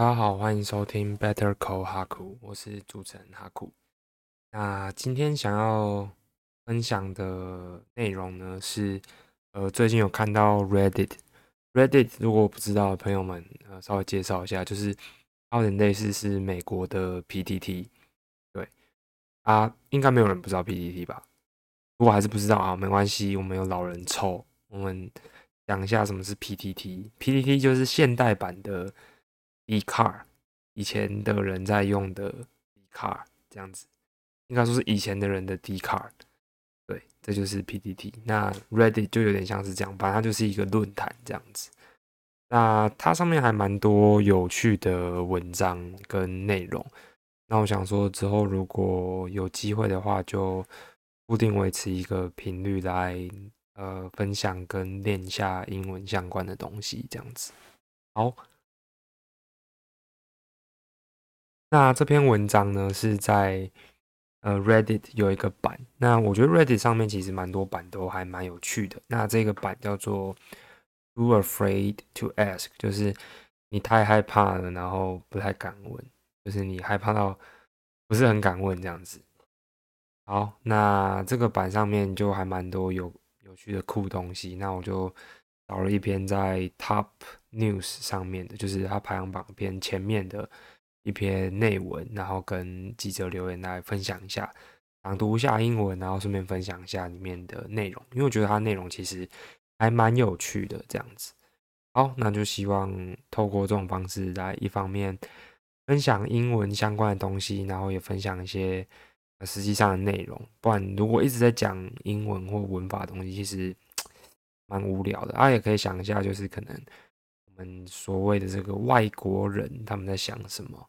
大家好，欢迎收听 Better Call 哈库，我是主持人哈库。那今天想要分享的内容呢，是呃最近有看到 Reddit，Reddit 如果不知道的朋友们，呃稍微介绍一下，就是有点类似是美国的 PTT，对啊，应该没有人不知道 PTT 吧？如果还是不知道啊，没关系，我们有老人抽，我们讲一下什么是 PTT，PTT 就是现代版的。D c a r 以前的人在用的 d c a r 这样子，应该说是以前的人的 d c a r 对，这就是 PPT。那 Reddit 就有点像是这样，反正它就是一个论坛这样子。那它上面还蛮多有趣的文章跟内容。那我想说，之后如果有机会的话，就固定维持一个频率来呃分享跟练下英文相关的东西，这样子。好。那这篇文章呢是在呃 Reddit 有一个版，那我觉得 Reddit 上面其实蛮多版都还蛮有趣的。那这个版叫做 Too Afraid to Ask，就是你太害怕了，然后不太敢问，就是你害怕到不是很敢问这样子。好，那这个版上面就还蛮多有有趣的酷东西。那我就找了一篇在 Top News 上面的，就是它排行榜偏前面的。一篇内文，然后跟记者留言来分享一下，朗读一下英文，然后顺便分享一下里面的内容，因为我觉得它内容其实还蛮有趣的这样子。好，那就希望透过这种方式来一方面分享英文相关的东西，然后也分享一些实际上的内容。不然如果一直在讲英文或文法的东西，其实 蛮无聊的。啊，也可以想一下，就是可能。嗯，所谓的这个外国人他们在想什么？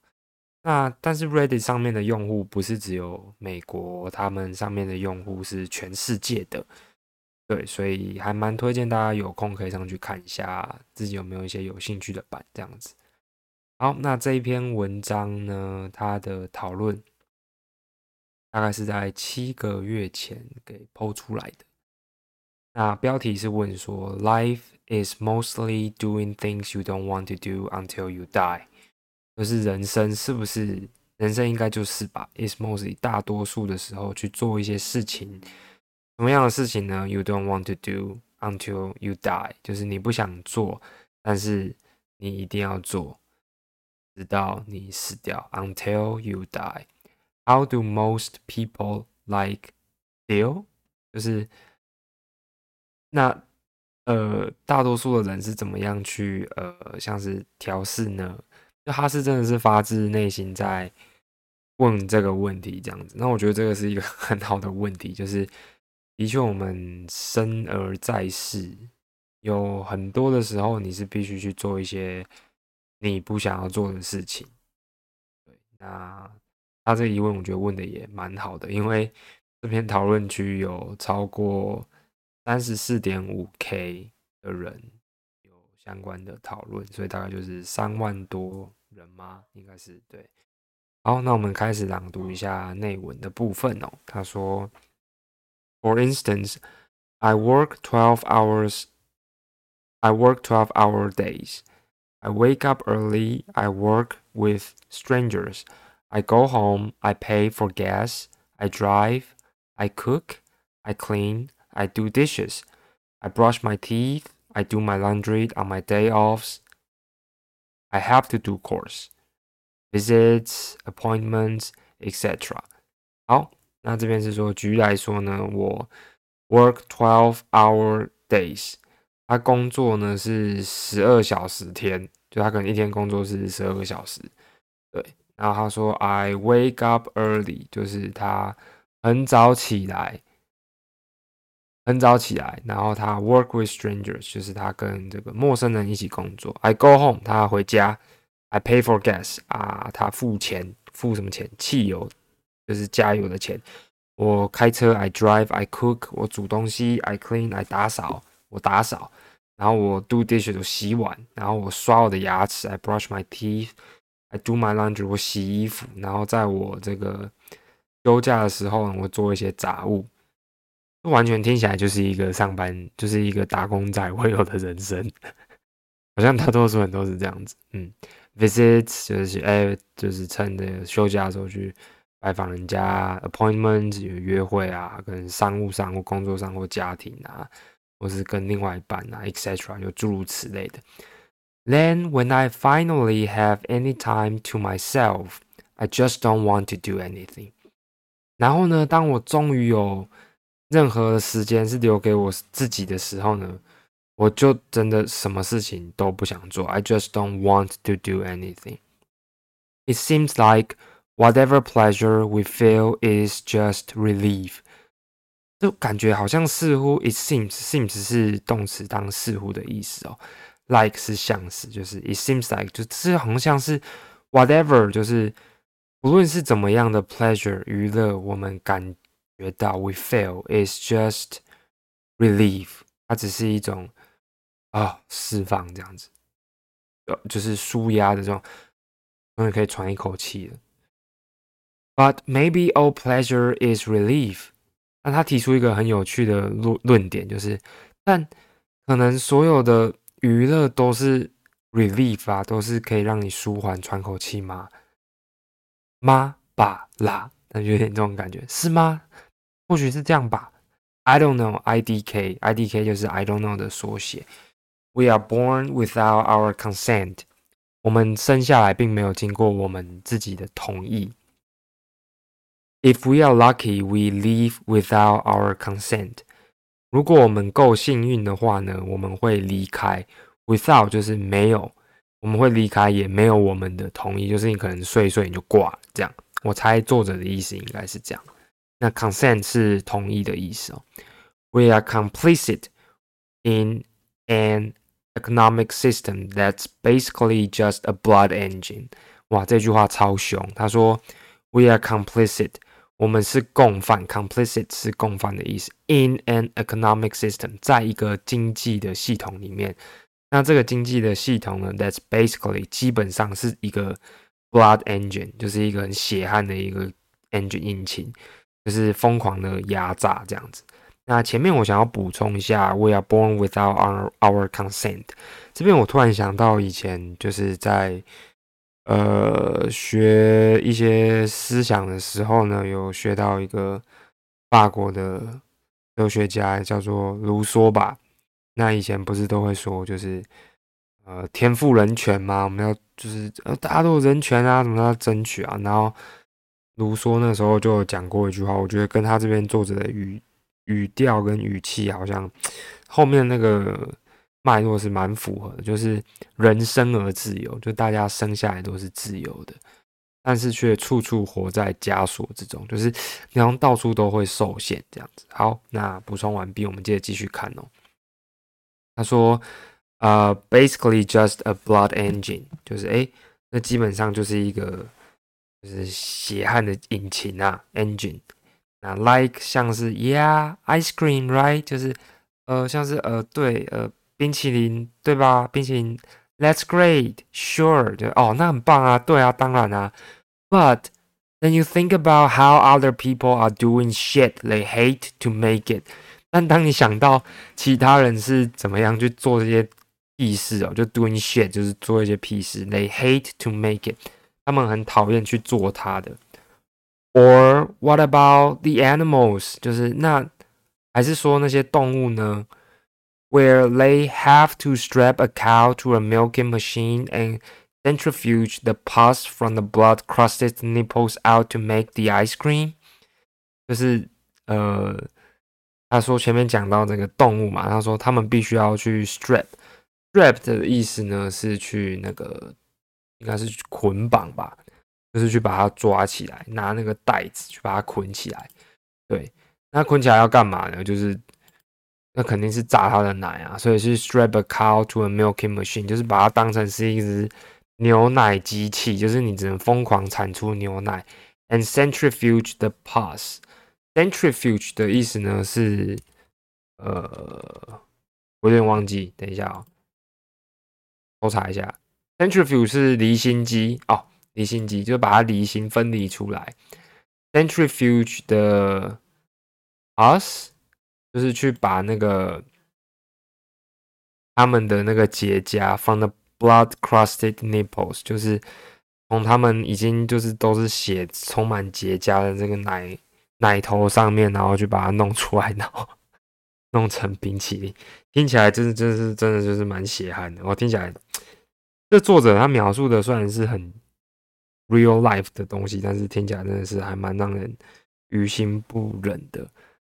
那但是 Reddit 上面的用户不是只有美国，他们上面的用户是全世界的。对，所以还蛮推荐大家有空可以上去看一下，自己有没有一些有兴趣的版这样子。好，那这一篇文章呢，它的讨论大概是在七个月前给剖出来的。那标题是问说，Life is mostly doing things you don't want to do until you die，就是人生是不是？人生应该就是吧，is mostly 大多数的时候去做一些事情，什么样的事情呢？You don't want to do until you die，就是你不想做，但是你一定要做，直到你死掉。Until you die。How do most people like deal？就是。那呃，大多数的人是怎么样去呃，像是调试呢？就他是真的是发自内心在问这个问题这样子。那我觉得这个是一个 很好的问题，就是的确我们生而在世，有很多的时候你是必须去做一些你不想要做的事情。对，那他这个疑问我觉得问的也蛮好的，因为这篇讨论区有超过。三十四点五 K 的人有相关的讨论，所以大概就是三万多人吗？应该是对。好，那我们开始朗读一下内文的部分哦。他说：“For instance, I work twelve hours. I work twelve hour days. I wake up early. I work with strangers. I go home. I pay for gas. I drive. I cook. I clean.” I do dishes. I brush my teeth. I do my laundry on my day offs. I have to do course, visits, appointments, etc. 好，那这边是说，举例来说呢，我 work twelve hour days，他工作呢是十二小时天，就他可能一天工作是十二个小时。对，然后他说 I wake up early，就是他很早起来。 很早起来，然后他 work with strangers，就是他跟这个陌生人一起工作。I go home，他回家。I pay for gas，啊，他付钱，付什么钱？汽油，就是加油的钱。我开车，I drive，I cook，我煮东西，I clean，I 打扫，我打扫。然后我 do dishes，我洗碗。然后我刷我的牙齿，I brush my teeth，I do my laundry，我洗衣服。然后在我这个休假的时候，我做一些杂物。完全听起来就是一个上班，就是一个打工仔会有的人生，好像大多数人都是这样子。嗯，visits 就是哎，就是趁着休假的时候去拜访人家，appointment 有约会啊，跟商务上或工作上或家庭啊，或是跟另外一半啊，etc. 就诸如此类的。Then when I finally have any time to myself, I just don't want to do anything. 然后呢，当我终于有任何时间是留给我自己的时候呢，我就真的什么事情都不想做。I just don't want to do anything. It seems like whatever pleasure we feel is just relief. 就感觉好像似乎，it seems，seems 是动词当似乎的意思哦，like 是像是，就是 it seems like 就是好像是 whatever，就是不论是怎么样的 pleasure 娱乐，我们感觉到 we feel is just relief，它只是一种啊释放这样子，呃，就是舒压的这种，终于可以喘一口气了。But maybe all pleasure is relief。那他提出一个很有趣的论论点，就是，但可能所有的娱乐都是 relief 啊，都是可以让你舒缓喘口气吗？吗吧啦，那有点这种感觉，是吗？或许是这样吧，I don't know. IDK，IDK 就是 I don't know 的缩写。We are born without our consent。我们生下来并没有经过我们自己的同意。If we are lucky, we live without our consent。如果我们够幸运的话呢，我们会离开。Without 就是没有，我们会离开也没有我们的同意，就是你可能睡一睡你就挂了这样。我猜作者的意思应该是这样。那 consent 是同意的意思哦。We are complicit in an economic system that's basically just a blood engine。哇，这句话超凶。他说，We are complicit，我们是共犯。complicit 是共犯的意思。In an economic system，在一个经济的系统里面，那这个经济的系统呢，that's basically 基本上是一个 blood engine，就是一个很血汗的一个 engine 引擎。就是疯狂的压榨这样子。那前面我想要补充一下，We are born without our our consent。这边我突然想到，以前就是在呃学一些思想的时候呢，有学到一个法国的哲学家叫做卢梭吧。那以前不是都会说，就是呃天赋人权嘛，我们要就是呃大家都有人权啊，怎么要争取啊，然后。卢梭那时候就讲过一句话，我觉得跟他这边作者的语语调跟语气好像后面那个脉络是蛮符合的，就是人生而自由，就大家生下来都是自由的，但是却处处活在枷锁之中，就是好像到处都会受限这样子。好，那补充完毕，我们接着继续看哦。他说，呃，basically just a blood engine，就是哎，那基本上就是一个。就是血汗的引擎啊，engine。那 like 像是 yeah ice cream right，就是呃像是呃对呃冰淇淋对吧？冰淇淋 that's great sure 就哦那很棒啊，对啊当然啊。But then you think about how other people are doing shit they hate to make it。但当你想到其他人是怎么样去做这些屁事哦，就 doing shit 就是做一些屁事，they hate to make it。 他们很讨厌去做它的。Or what about the animals？就是那还是说那些动物呢？Where they have to strap a cow to a milking machine and centrifuge the pus from the blood-crusted nipples out to make the ice cream。就是呃，他说前面讲到这个动物嘛，他说他们必须要去 strap。strap 的意思呢是去那个 应该是捆绑吧，就是去把它抓起来，拿那个袋子去把它捆起来。对，那捆起来要干嘛呢？就是那肯定是榨它的奶啊，所以是 strap a cow to a milking machine，就是把它当成是一只牛奶机器，就是你只能疯狂产出牛奶。And centrifuge the pus，centrifuge 的意思呢是呃，我有点忘记，等一下啊，搜查一下。Centrifuge 是离心机哦，离心机就是把它离心分离出来。Centrifuge 的 us 就是去把那个他们的那个结痂 from the blood crusted nipples，就是从他们已经就是都是血充满结痂的这个奶奶头上面，然后去把它弄出来，然后 弄成冰淇淋，听起来真的真是真的就是蛮血汗的。我听起来，这作者他描述的虽然是很 real life 的东西，但是听起来真的是还蛮让人于心不忍的。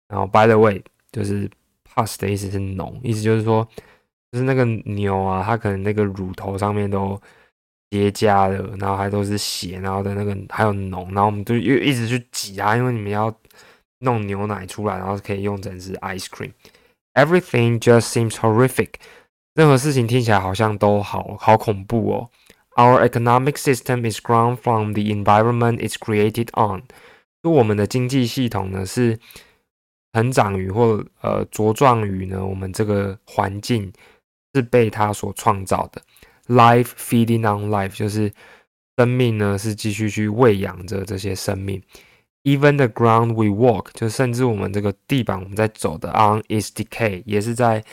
然后 by the way，就是 pus 的意思是脓，意思就是说。就是那个牛啊，它可能那个乳头上面都结痂了，然后还都是血，然后的那个还有脓，然后我们就又一直去挤啊，因为你们要弄牛奶出来，然后可以用整只 ice cream。Everything just seems horrific。任何事情听起来好像都好好恐怖哦。Our economic system is grown from the environment it's created on。就我们的经济系统呢是成长于或呃茁壮于呢我们这个环境。是被它所创造的，life feeding on life，就是生命呢是继续去喂养着这些生命。Even the ground we walk，就甚至我们这个地板我们在走的 on is decay，也是在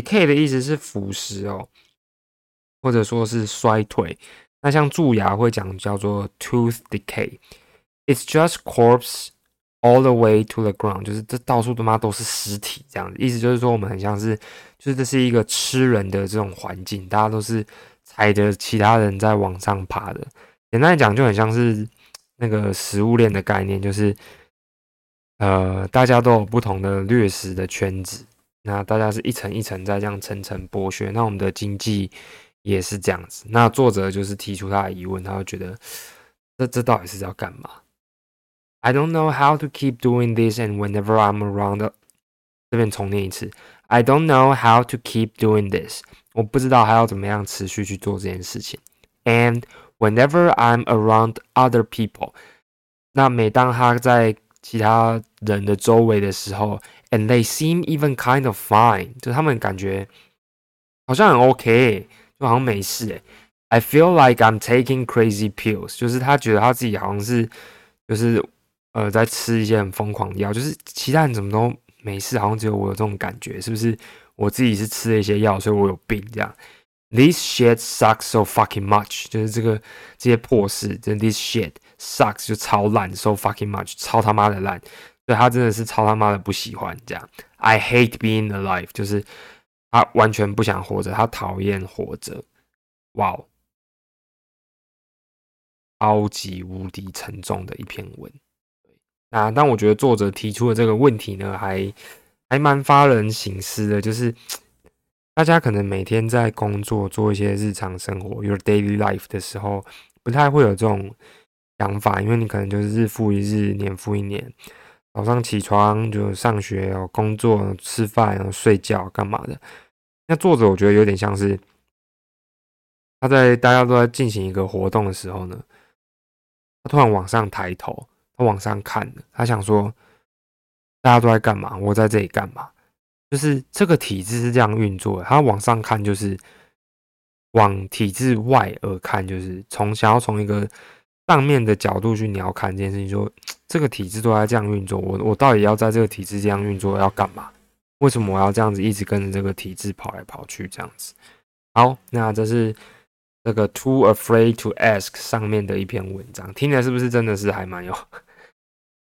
decay 的意思是腐蚀哦，或者说是衰退。那像蛀牙会讲叫做 tooth decay，it's just corpse。All the way to the ground，就是这到处他妈都是尸体，这样子意思就是说我们很像是，就是这是一个吃人的这种环境，大家都是踩着其他人在往上爬的。简单来讲，就很像是那个食物链的概念，就是呃，大家都有不同的掠食的圈子，那大家是一层一层在这样层层剥削，那我们的经济也是这样子。那作者就是提出他的疑问，他就觉得这这到底是要干嘛？I don't know how to keep doing this, and whenever I'm around，这边重念一次。I don't know how to keep doing this，我不知道还要怎么样持续去做这件事情。And whenever I'm around other people，那每当他在其他人的周围的时候，and they seem even kind of fine，就他们感觉好像很 OK，就好像没事诶。I feel like I'm taking crazy pills，就是他觉得他自己好像是就是。呃，在吃一些很疯狂的药，就是其他人怎么都没事，好像只有我有这种感觉，是不是？我自己是吃了一些药，所以我有病这样。This shit sucks so fucking much，就是这个这些破事，真 this shit sucks 就超烂，so fucking much 超他妈的烂，所以他真的是超他妈的不喜欢这样。I hate being alive，就是他完全不想活着，他讨厌活着。哇哦，超级无敌沉重的一篇文。那，但我觉得作者提出的这个问题呢，还还蛮发人省思的。就是 大家可能每天在工作、做一些日常生活 （your daily life） 的时候，不太会有这种想法，因为你可能就是日复一日、年复一年，早上起床就上学、哦，工作、吃饭、然后睡觉干嘛的。那作者我觉得有点像是他在大家都在进行一个活动的时候呢，他突然往上抬头。他往上看，他想说，大家都在干嘛？我在这里干嘛？就是这个体制是这样运作的。他往上看，就是往体制外而看，就是从想要从一个上面的角度去鸟看这件事情，说这个体制都在这样运作，我我到底要在这个体制这样运作要干嘛？为什么我要这样子一直跟着这个体制跑来跑去这样子？好，那这是。这个 Too afraid to ask 上面的一篇文章，听起来是不是真的是还蛮有，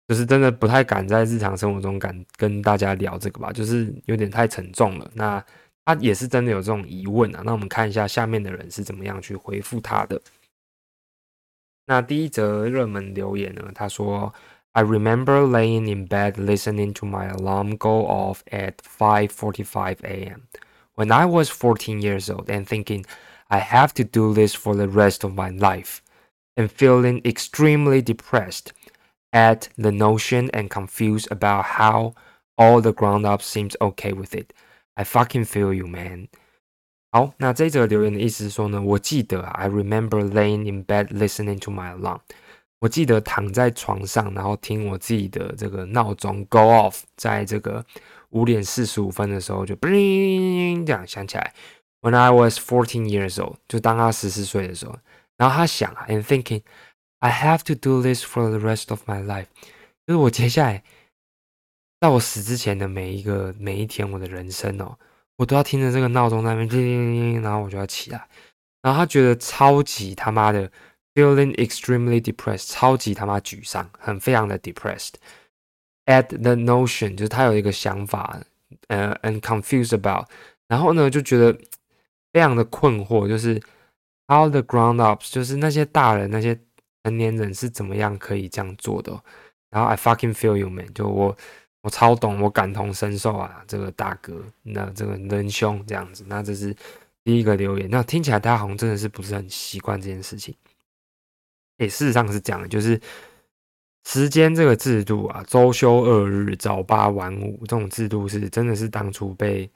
就是真的不太敢在日常生活中敢跟大家聊这个吧，就是有点太沉重了。那他也是真的有这种疑问啊。那我们看一下下面的人是怎么样去回复他的。那第一则热门留言呢，他说：“I remember laying in bed listening to my alarm go off at 5:45 a.m. when I was 14 years old and thinking.” I have to do this for the rest of my life, and feeling extremely depressed at the notion and confused about how all the ground up seems okay with it. I fucking feel you, man. 好，那这则留言的意思是说呢，我记得 I remember laying in bed listening to my alarm。我记得躺在床上，然后听我自己的这个闹钟 go off，在这个五点四十五分的时候就 biu 这样响起来。When I was fourteen years old，就当他十四岁的时候，然后他想啊，and thinking I have to do this for the rest of my life，就是我接下来到我死之前的每一个每一天，我的人生哦，我都要听着这个闹钟在那边叮叮叮叮，然后我就要起来，然后他觉得超级他妈的 feeling extremely depressed，超级他妈沮丧，很非常的 depressed。At the notion，就是他有一个想法，呃，and confused about，然后呢就觉得非常的困惑，就是 how the ground ups，就是那些大人那些成年人是怎么样可以这样做的。然后 I fucking feel you man，就我我超懂，我感同身受啊，这个大哥，那这个仁兄这样子，那这是第一个留言。那听起来大家好像真的是不是很习惯这件事情？诶，事实上是这样，就是。时间这个制度啊，周休二日、早八晚五这种制度是真的是当初被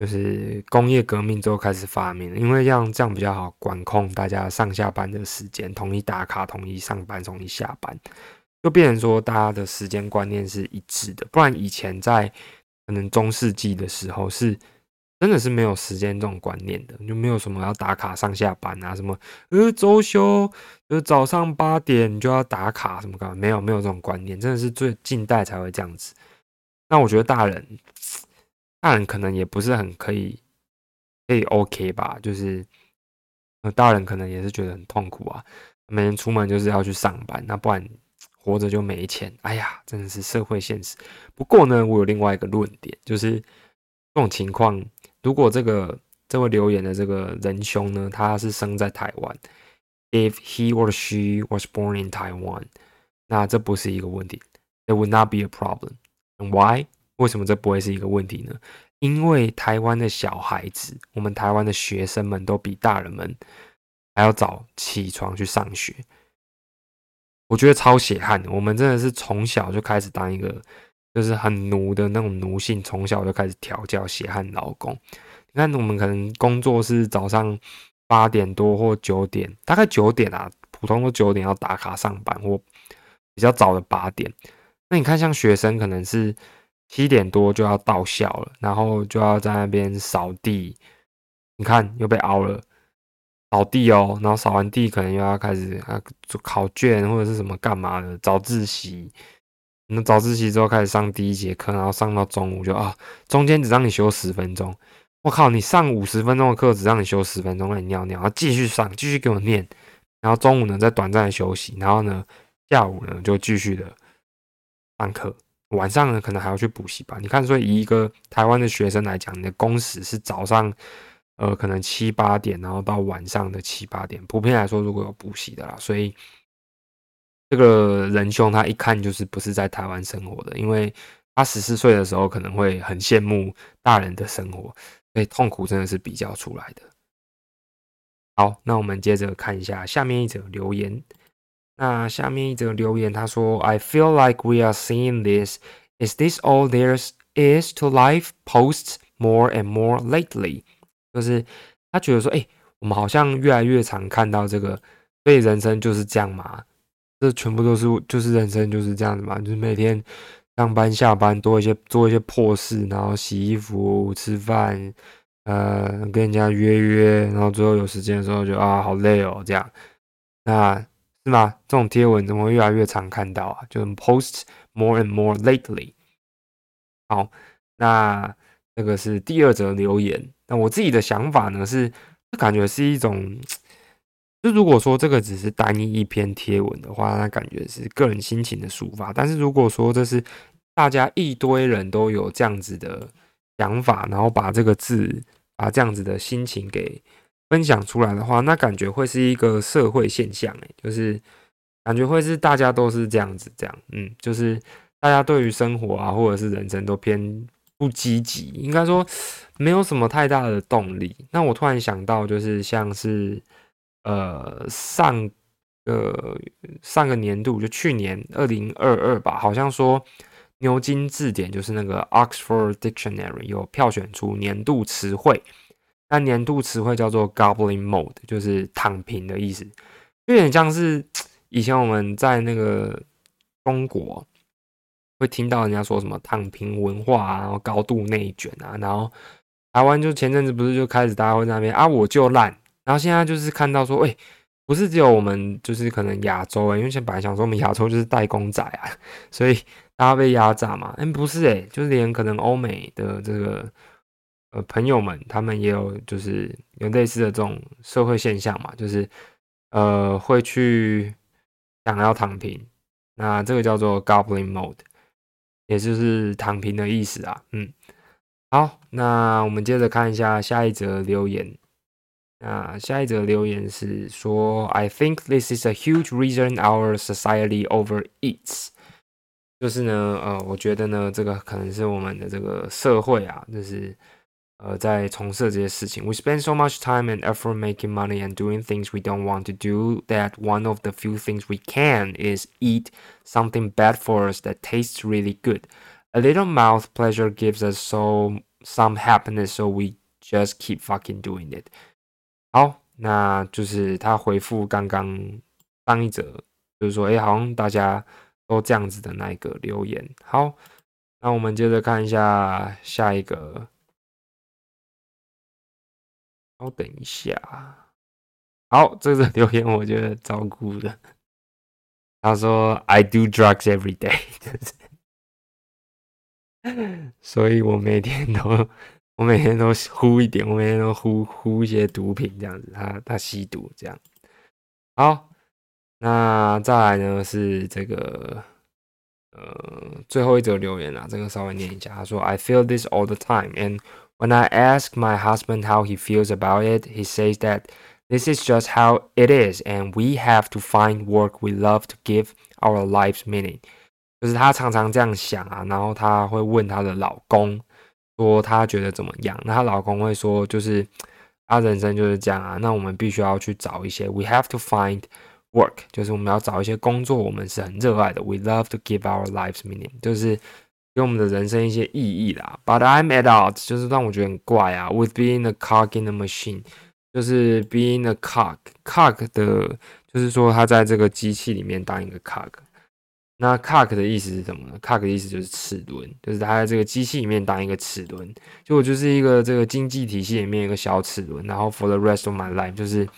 就是工业革命之后开始发明的，因为这样这样比较好管控大家上下班的时间，统一打卡、统一上班、统一下班，就变成说大家的时间观念是一致的。不然以前在可能中世纪的时候是。真的是没有时间这种观念的，就没有什么要打卡上下班啊，什么呃周休，就是早上八点就要打卡什么干嘛？没有没有这种观念，真的是最近代才会这样子。那我觉得大人，大人可能也不是很可以，可以 OK 吧？就是大人可能也是觉得很痛苦啊，每天出门就是要去上班，那不然活着就没钱。哎呀，真的是社会现实。不过呢，我有另外一个论点，就是这种情况。如果这个这位留言的这个仁兄呢，他是生在台湾，if he or she was born in Taiwan，那这不是一个问题，it would not be a problem。Why？为什么这不会是一个问题呢？因为台湾的小孩子，我们台湾的学生们都比大人们还要早起床去上学。我觉得超血汗，我们真的是从小就开始当一个。就是很奴的那种奴性，从小就开始调教血汗劳工。你看，我们可能工作是早上八点多或九点，大概九点啊，普通都九点要打卡上班，或比较早的八点。那你看，像学生可能是七点多就要到校了，然后就要在那边扫地。你看又被熬了，扫地哦，然后扫完地可能又要开始啊做考卷或者是什么干嘛的，早自习。那早自习之后开始上第一节课，然后上到中午就啊，中间只让你休十分钟。我靠，你上五十分钟的课只让你休十分钟，让你尿尿，然后继续上，继续给我念。然后中午呢再短暂的休息，然后呢下午呢就继续的上课。晚上呢可能还要去补习班。你看，所以以一个台湾的学生来讲，你的工时是早上呃可能七八点，然后到晚上的七八点。普遍来说，如果有补习的啦，所以。这个仁兄他一看就是不是在台湾生活的，因为他十四岁的时候可能会很羡慕大人的生活，所以痛苦真的是比较出来的。好，那我们接着看一下下面一则留言。那下面一则留言他说：“I feel like we are seeing this. Is this all there is to life? Posts more and more lately。”就是他觉得说：“哎，我们好像越来越常看到这个，所以人生就是这样嘛。”这全部都是，就是人生就是这样子嘛，就是每天上班下班多一些做一些破事，然后洗衣服、吃饭，呃，跟人家约约，然后最后有时间的时候就啊好累哦这样，那是吗？这种贴文怎么会越来越常看到啊？就是 post more and more lately。好，那这个是第二则留言。那我自己的想法呢是，感觉是一种。就如果说这个只是单一一篇贴文的话，那感觉是个人心情的抒发。但是如果说这是大家一堆人都有这样子的想法，然后把这个字把这样子的心情给分享出来的话，那感觉会是一个社会现象，诶，就是感觉会是大家都是这样子，这样，嗯，就是大家对于生活啊或者是人生都偏不积极，应该说没有什么太大的动力。那我突然想到，就是像是。呃，上个上个年度就去年二零二二吧，好像说牛津字典就是那个 Oxford Dictionary 有票选出年度词汇，那年度词汇叫做 Goblin Mode，就是躺平的意思，有点像是 以前我们在那个中国会听到人家说什么躺平文化啊，然后高度内卷啊，然后台湾就前阵子不是就开始大家会在那边啊我就烂。然后现在就是看到说，喂，不是只有我们，就是可能亚洲哎，因为现在本来想说我们亚洲就是代工仔啊，所以大家被压榨嘛。哎，不是哎，就是连可能欧美的这个呃朋友们，他们也有就是有类似的这种社会现象嘛，就是呃会去想要躺平，那这个叫做 Goblin Mode，也就是躺平的意思啊。嗯，好，那我们接着看一下下一则留言。那下一则留言是说：“I think this is a huge reason our society overeats。”就是呢，呃，我觉得呢，这个可能是我们的这个社会啊，就是呃，在从事这些事情。We spend so much time and effort making money and doing things we don't want to do that one of the few things we can is eat something bad for us that tastes really good. A little mouth pleasure gives us so some happiness, so we just keep fucking doing it. 好，那就是他回复刚刚上一则，就是说，哎，好像大家都这样子的那一个留言。好，那我们接着看一下下一个。 稍等一下，好，这个留言我觉得照顾的。他说：“I do drugs every day。”所以我每天都。我每天都呼一点，我每天都呼呼一些毒品，这样子，他他吸毒这样。好，那再来呢是这个呃最后一则留言啊，这个稍微念一下。他说：“I feel this all the time, and when I ask my husband how he feels about it, he says that this is just how it is, and we have to find work we love to give our lives meaning。”就是他常常这样想啊，然后他会问他的老公。说她觉得怎么样？那她老公会说，就是啊，人生就是这样啊。那我们必须要去找一些，we have to find work，就是我们要找一些工作，我们是很热爱的。We love to give our lives meaning，就是 给我们的人生一些意义啦。But I'm adult，就是让我觉得很怪啊。With being a cog in the machine，就是 being a cog，cog 的，就是说他在这个机器里面当一个 cog。那 cock 的意思是什么呢？cock 的意思就是齿轮，就是他在这个机器里面当一个齿轮，就我就是一个这个经济体系里面一个小齿轮，然后 for the rest of my life 就是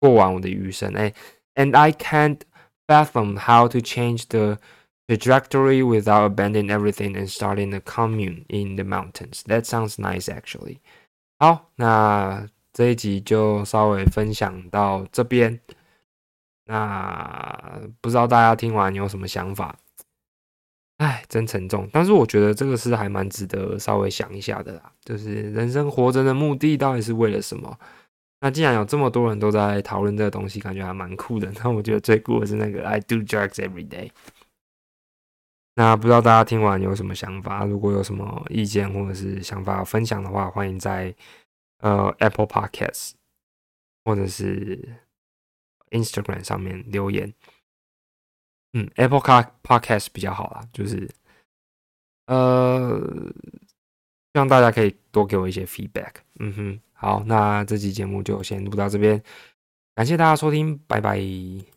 过完我的余生。哎，and I can't fathom how to change the trajectory without abandoning everything and starting a commune in the mountains. That sounds nice, actually. 好，那这一集就稍微分享到这边。那不知道大家听完有什么想法？哎，真沉重。但是我觉得这个是还蛮值得稍微想一下的啦。就是人生活着的目的到底是为了什么？那既然有这么多人都在讨论这个东西，感觉还蛮酷的。那我觉得最酷的是那个 I do drugs every day。那不知道大家听完有什么想法？如果有什么意见或者是想法分享的话，欢迎在呃 Apple Podcast 或者是。Instagram 上面留言，嗯，Apple Car Podcast 比较好啦，就是呃，希望大家可以多给我一些 feedback。嗯哼，好，那这期节目就先录到这边，感谢大家收听，拜拜。